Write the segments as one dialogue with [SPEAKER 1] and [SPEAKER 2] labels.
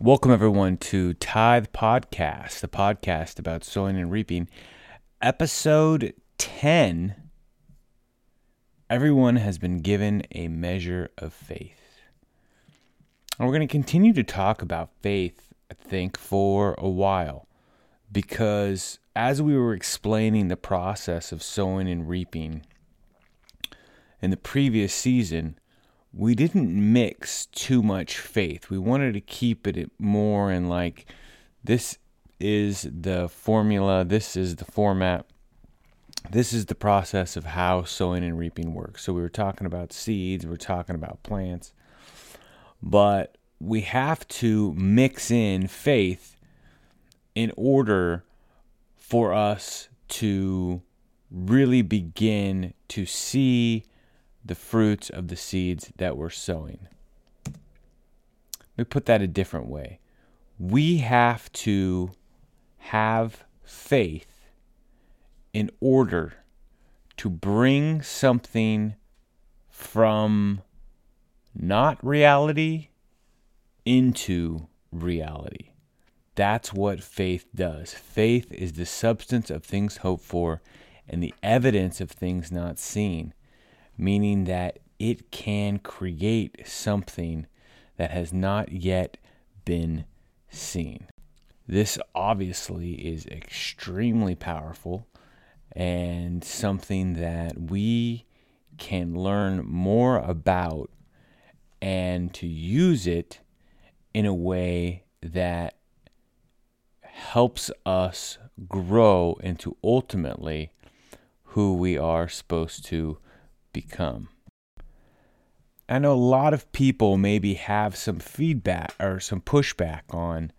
[SPEAKER 1] Welcome, everyone, to Tithe Podcast, the podcast about sowing and reaping. Episode 10 Everyone has been given a measure of faith. And we're going to continue to talk about faith, I think, for a while because as we were explaining the process of sowing and reaping in the previous season, we didn't mix too much faith. We wanted to keep it more in like this is the formula, this is the format, this is the process of how sowing and reaping works. So we were talking about seeds, we are talking about plants, but we have to mix in faith in order for us to really begin to see the fruits of the seeds that we're sowing. Let me put that a different way. We have to have faith in order to bring something from not reality into reality. That's what faith does. Faith is the substance of things hoped for and the evidence of things not seen meaning that it can create something that has not yet been seen. This obviously is extremely powerful and something that we can learn more about and to use it in a way that helps us grow into ultimately who we are supposed to become. I know a lot of people maybe have some feedback or some pushback on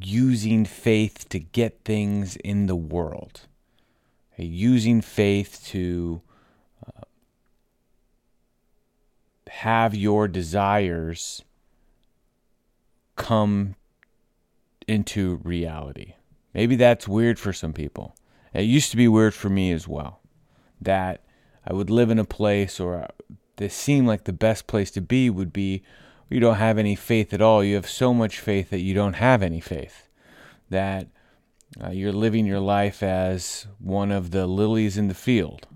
[SPEAKER 1] using faith to get things in the world, using faith to uh, have your desires come into reality. Maybe that's weird for some people. It used to be weird for me as well. That I would live in a place or this seemed like the best place to be would be you don't have any faith at all. You have so much faith that you don't have any faith. That uh, you're living your life as one of the lilies in the field.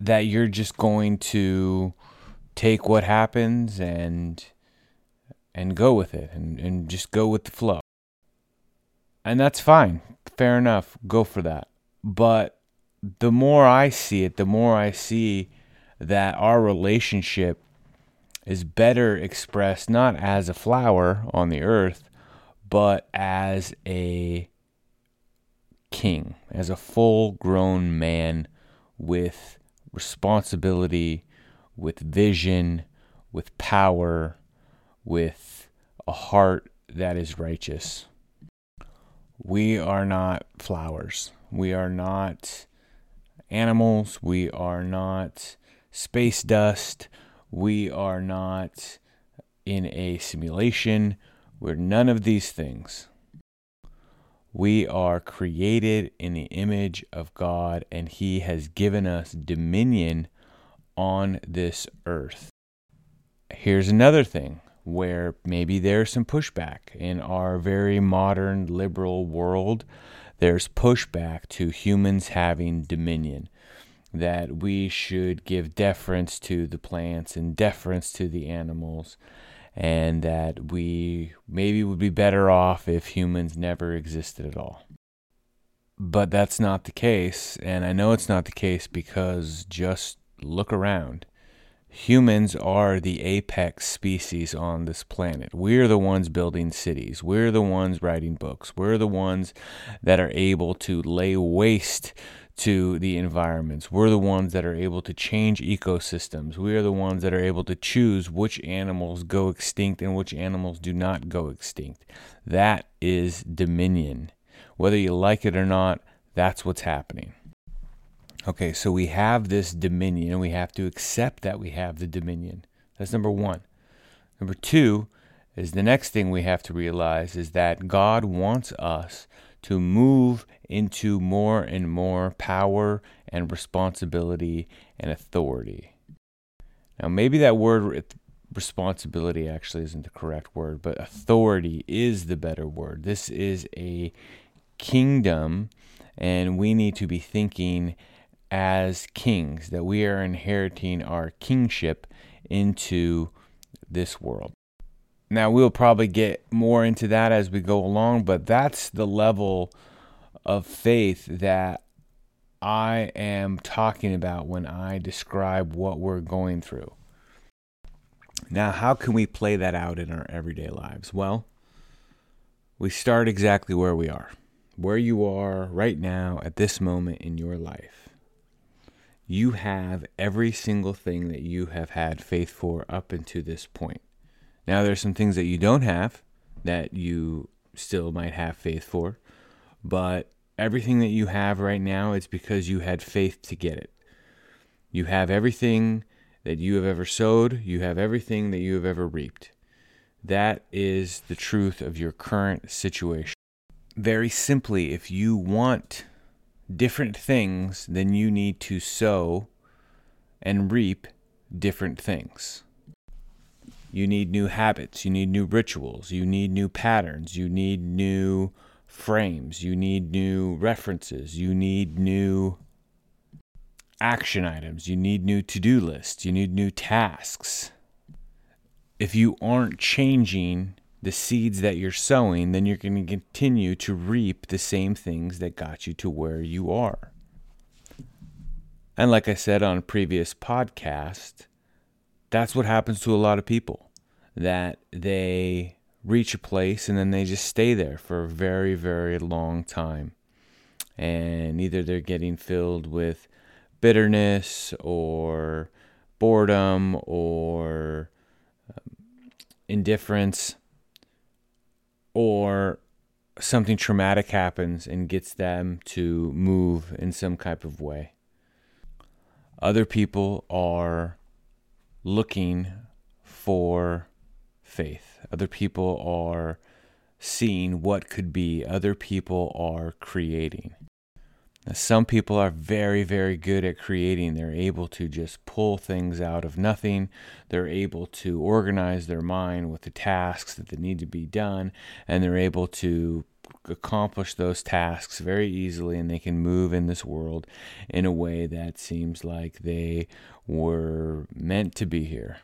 [SPEAKER 1] That you're just going to take what happens and and go with it and, and just go with the flow. And that's fine. Fair enough. Go for that. But the more I see it, the more I see that our relationship is better expressed not as a flower on the earth, but as a king, as a full grown man with responsibility, with vision, with power, with a heart that is righteous. We are not flowers. We are not animals. We are not space dust. We are not in a simulation. We're none of these things. We are created in the image of God, and He has given us dominion on this earth. Here's another thing where maybe there's some pushback in our very modern liberal world there's pushback to humans having dominion. That we should give deference to the plants and deference to the animals, and that we maybe would be better off if humans never existed at all. But that's not the case, and I know it's not the case because just look around humans are the apex species on this planet. We're the ones building cities. We're the ones writing books. We're the ones that are able to lay waste to the environments. We're the ones that are able to change ecosystems. We are the ones that are able to choose which animals go extinct and which animals do not go extinct. That is dominion. Whether you like it or not, that's what's happening. Okay, so we have this dominion and we have to accept that we have the dominion. That's number one. Number two is the next thing we have to realize is that God wants us to move into more and more power and responsibility and authority. Now, maybe that word responsibility actually isn't the correct word, but authority is the better word. This is a kingdom, and we need to be thinking as kings, that we are inheriting our kingship into this world. Now, we'll probably get more into that as we go along, but that's the level of faith that I am talking about when I describe what we're going through. Now, how can we play that out in our everyday lives? Well, we start exactly where we are, where you are right now at this moment in your life. You have every single thing that you have had faith for up until this point. Now, there's some things that you don't have that you still might have faith for, but everything that you have right now, it's because you had faith to get it. You have everything that you have ever sowed, you have everything that you have ever reaped. That is the truth of your current situation. Very simply, if you want different things, then you need to sow and reap different things. You need new habits, you need new rituals, you need new patterns, you need new frames, you need new references, you need new action items, you need new to do lists, you need new tasks. If you aren't changing the seeds that you're sowing, then you're going to continue to reap the same things that got you to where you are. And like I said on a previous podcast, that's what happens to a lot of people that they reach a place and then they just stay there for a very, very long time. And either they're getting filled with bitterness or boredom or um, indifference or something traumatic happens and gets them to move in some type of way. Other people are looking for faith. Other people are seeing what could be. Other people are creating. Now, some people are very, very good at creating. They're able to just pull things out of nothing. They're able to organize their mind with the tasks that need to be done, and they're able to accomplish those tasks very easily and they can move in this world in a way that seems like they were meant to be here.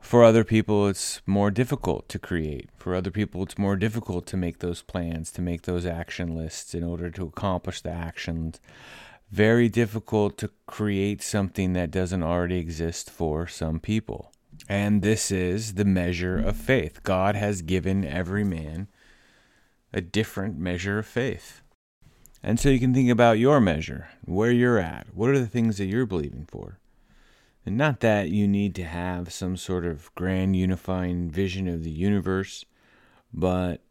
[SPEAKER 1] For other people, it's more difficult to create. For other people, it's more difficult to make those plans, to make those action lists in order to accomplish the actions. Very difficult to create something that doesn't already exist for some people. And this is the measure of faith. God has given every man a different measure of faith. And so you can think about your measure, where you're at. What are the things that you're believing for? And not that you need to have some sort of grand unifying vision of the universe, but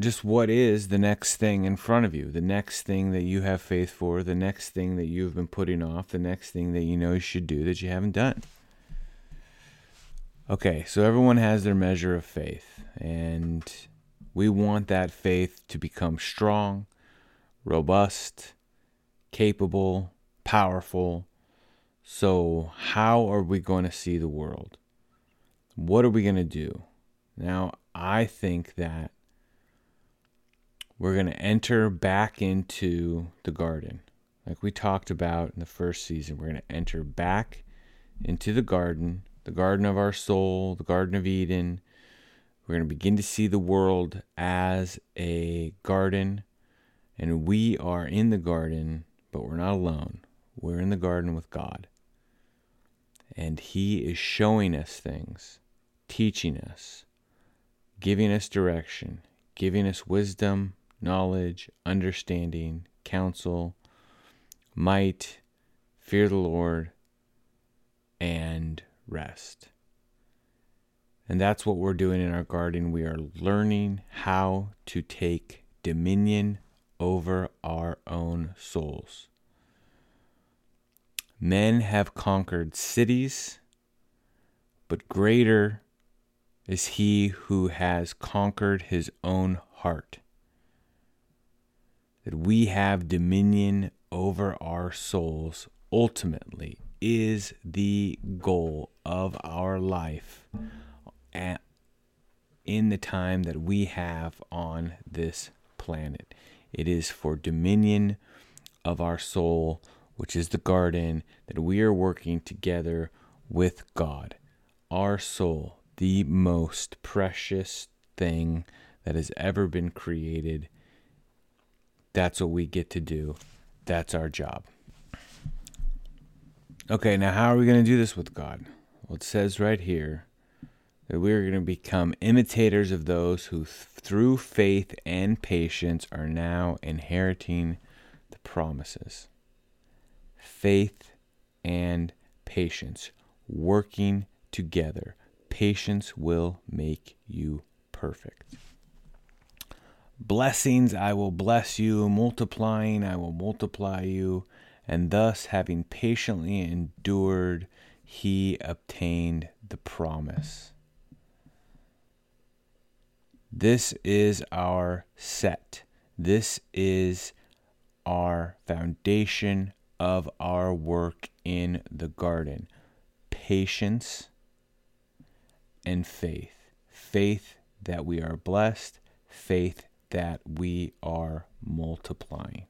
[SPEAKER 1] just what is the next thing in front of you, the next thing that you have faith for, the next thing that you've been putting off, the next thing that you know you should do that you haven't done. Okay, so everyone has their measure of faith, and we want that faith to become strong, robust, capable, powerful, so, how are we going to see the world? What are we going to do? Now, I think that we're going to enter back into the garden. Like we talked about in the first season, we're going to enter back into the garden, the garden of our soul, the garden of Eden. We're going to begin to see the world as a garden, and we are in the garden, but we're not alone. We're in the garden with God. And He is showing us things, teaching us, giving us direction, giving us wisdom, knowledge, understanding, counsel, might, fear the Lord, and rest. And that's what we're doing in our garden. We are learning how to take dominion over our own souls. Men have conquered cities, but greater is he who has conquered his own heart. That we have dominion over our souls ultimately is the goal of our life in the time that we have on this planet. It is for dominion of our soul, which is the garden, that we are working together with God. Our soul, the most precious thing that has ever been created. That's what we get to do. That's our job. Okay, now how are we going to do this with God? Well, it says right here that we are going to become imitators of those who, through faith and patience, are now inheriting the promises. Faith and patience working together. Patience will make you perfect. Blessings, I will bless you. Multiplying, I will multiply you. And thus, having patiently endured, he obtained the promise. This is our set. This is our foundation of our work in the garden patience and faith. Faith that we are blessed, faith that we are multiplying.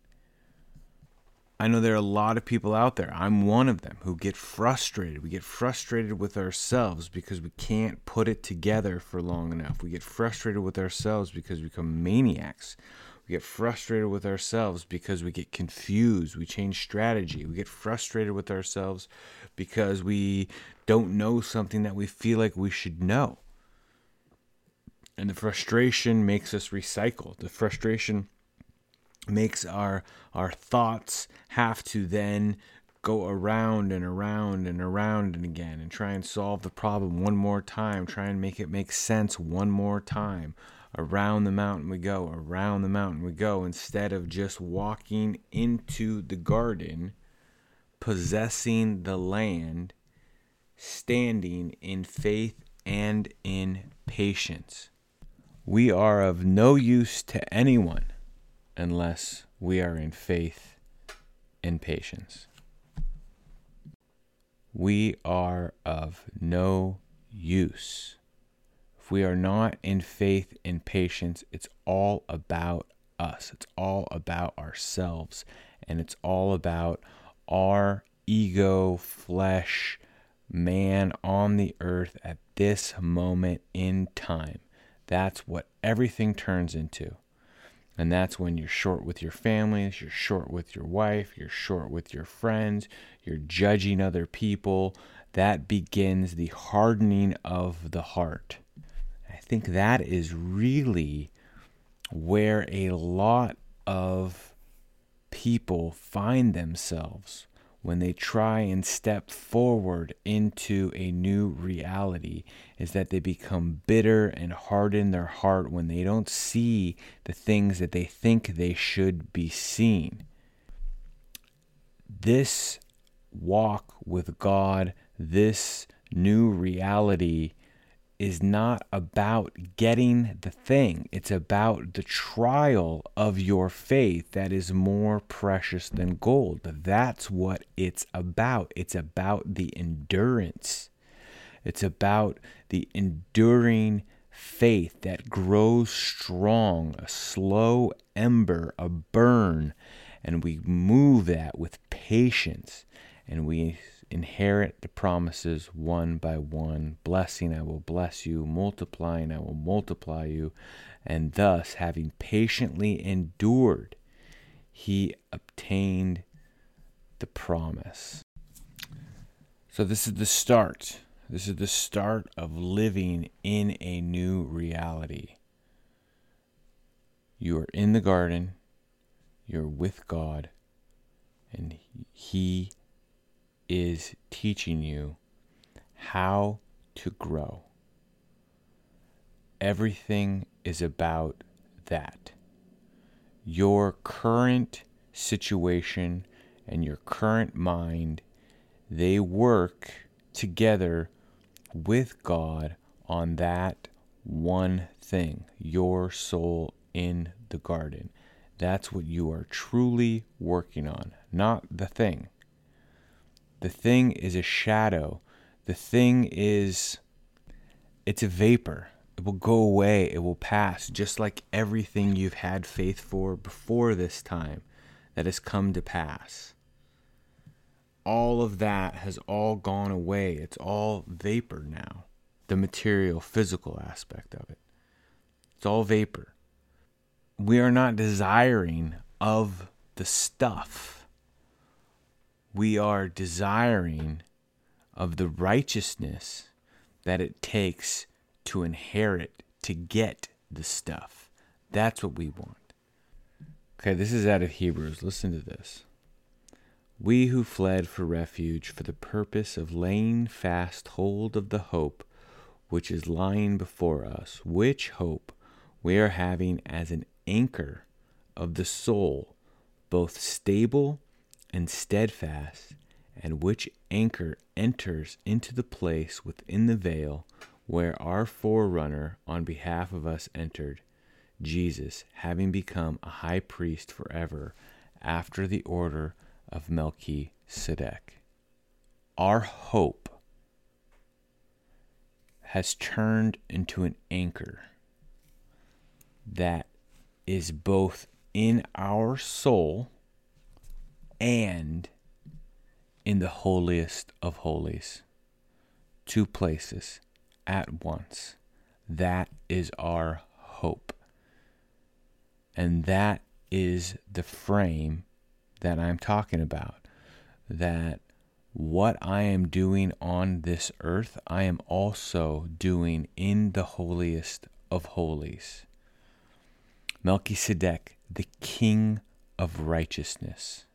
[SPEAKER 1] I know there are a lot of people out there. I'm one of them who get frustrated. We get frustrated with ourselves because we can't put it together for long enough. We get frustrated with ourselves because we become maniacs. We get frustrated with ourselves because we get confused. We change strategy. We get frustrated with ourselves because we don't know something that we feel like we should know. And the frustration makes us recycle. The frustration makes our our thoughts have to then go around and around and around and again and try and solve the problem one more time try and make it make sense one more time around the mountain we go around the mountain we go instead of just walking into the garden possessing the land standing in faith and in patience we are of no use to anyone unless we are in faith and patience. We are of no use. We are not in faith and patience, it's all about us. It's all about ourselves. And it's all about our ego, flesh, man on the earth at this moment in time. That's what everything turns into. And that's when you're short with your families, you're short with your wife, you're short with your friends, you're judging other people. That begins the hardening of the heart. I think that is really where a lot of people find themselves when they try and step forward into a new reality is that they become bitter and harden their heart when they don't see the things that they think they should be seeing. This walk with God, this new reality is not about getting the thing. It's about the trial of your faith that is more precious than gold. That's what it's about. It's about the endurance. It's about the enduring faith that grows strong, a slow ember, a burn, and we move that with patience and we inherit the promises one by one. Blessing, I will bless you. Multiplying, I will multiply you. And thus, having patiently endured, he obtained the promise. So, this is the start. This is the start of living in a new reality. You are in the garden, you're with God, and He is teaching you how to grow. Everything is about that. Your current situation and your current mind, they work together with God on that one thing, your soul in the garden. That's what you are truly working on, not the thing The thing is a shadow. The thing is, it's a vapor. It will go away. It will pass, just like everything you've had faith for before this time that has come to pass. All of that has all gone away. It's all vapor now. The material, physical aspect of it. It's all vapor. We are not desiring of the stuff. We are desiring of the righteousness that it takes to inherit, to get the stuff. That's what we want. Okay, this is out of Hebrews. Listen to this. We who fled for refuge for the purpose of laying fast hold of the hope which is lying before us, which hope we are having as an anchor of the soul, both stable and steadfast, and which anchor enters into the place within the veil where our forerunner on behalf of us entered, Jesus, having become a high priest forever after the order of Melchizedek. Our hope has turned into an anchor that is both in our soul and in the holiest of holies. Two places at once. That is our hope. And that is the frame that I'm talking about. That what I am doing on this earth, I am also doing in the holiest of holies. Melchizedek, the king of righteousness.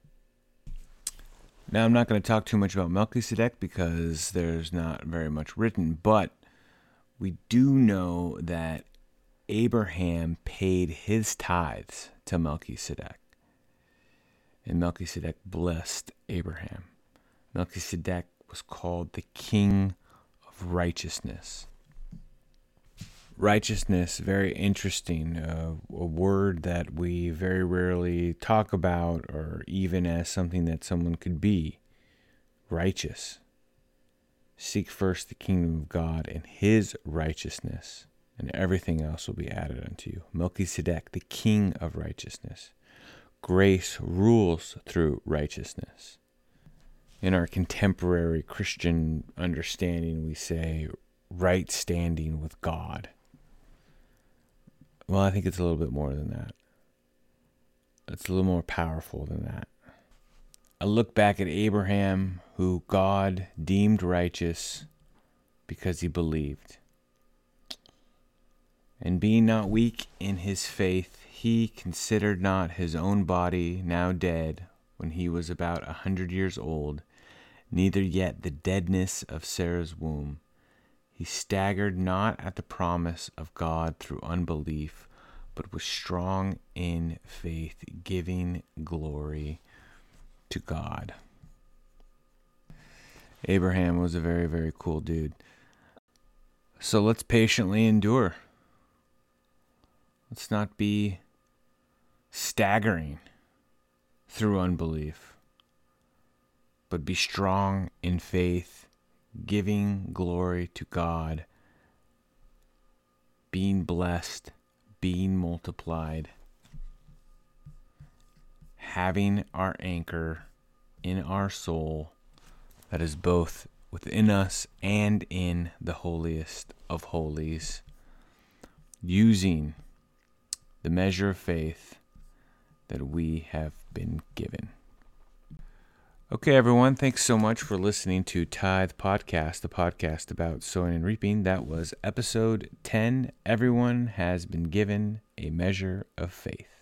[SPEAKER 1] Now, I'm not going to talk too much about Melchizedek because there's not very much written, but we do know that Abraham paid his tithes to Melchizedek. And Melchizedek blessed Abraham. Melchizedek was called the king of righteousness. Righteousness, very interesting, uh, a word that we very rarely talk about or even as something that someone could be. Righteous. Seek first the kingdom of God and his righteousness, and everything else will be added unto you. Melchizedek, the king of righteousness. Grace rules through righteousness. In our contemporary Christian understanding, we say right standing with God. Well, I think it's a little bit more than that. It's a little more powerful than that. I look back at Abraham, who God deemed righteous because he believed. And being not weak in his faith, he considered not his own body now dead when he was about a hundred years old, neither yet the deadness of Sarah's womb. He staggered not at the promise of God through unbelief, but was strong in faith, giving glory to God. Abraham was a very, very cool dude. So let's patiently endure. Let's not be staggering through unbelief, but be strong in faith, giving glory to God, being blessed, being multiplied having our anchor in our soul that is both within us and in the holiest of holies, using the measure of faith that we have been given. Okay, everyone, thanks so much for listening to Tithe Podcast, the podcast about sowing and reaping. That was episode 10. Everyone has been given a measure of faith.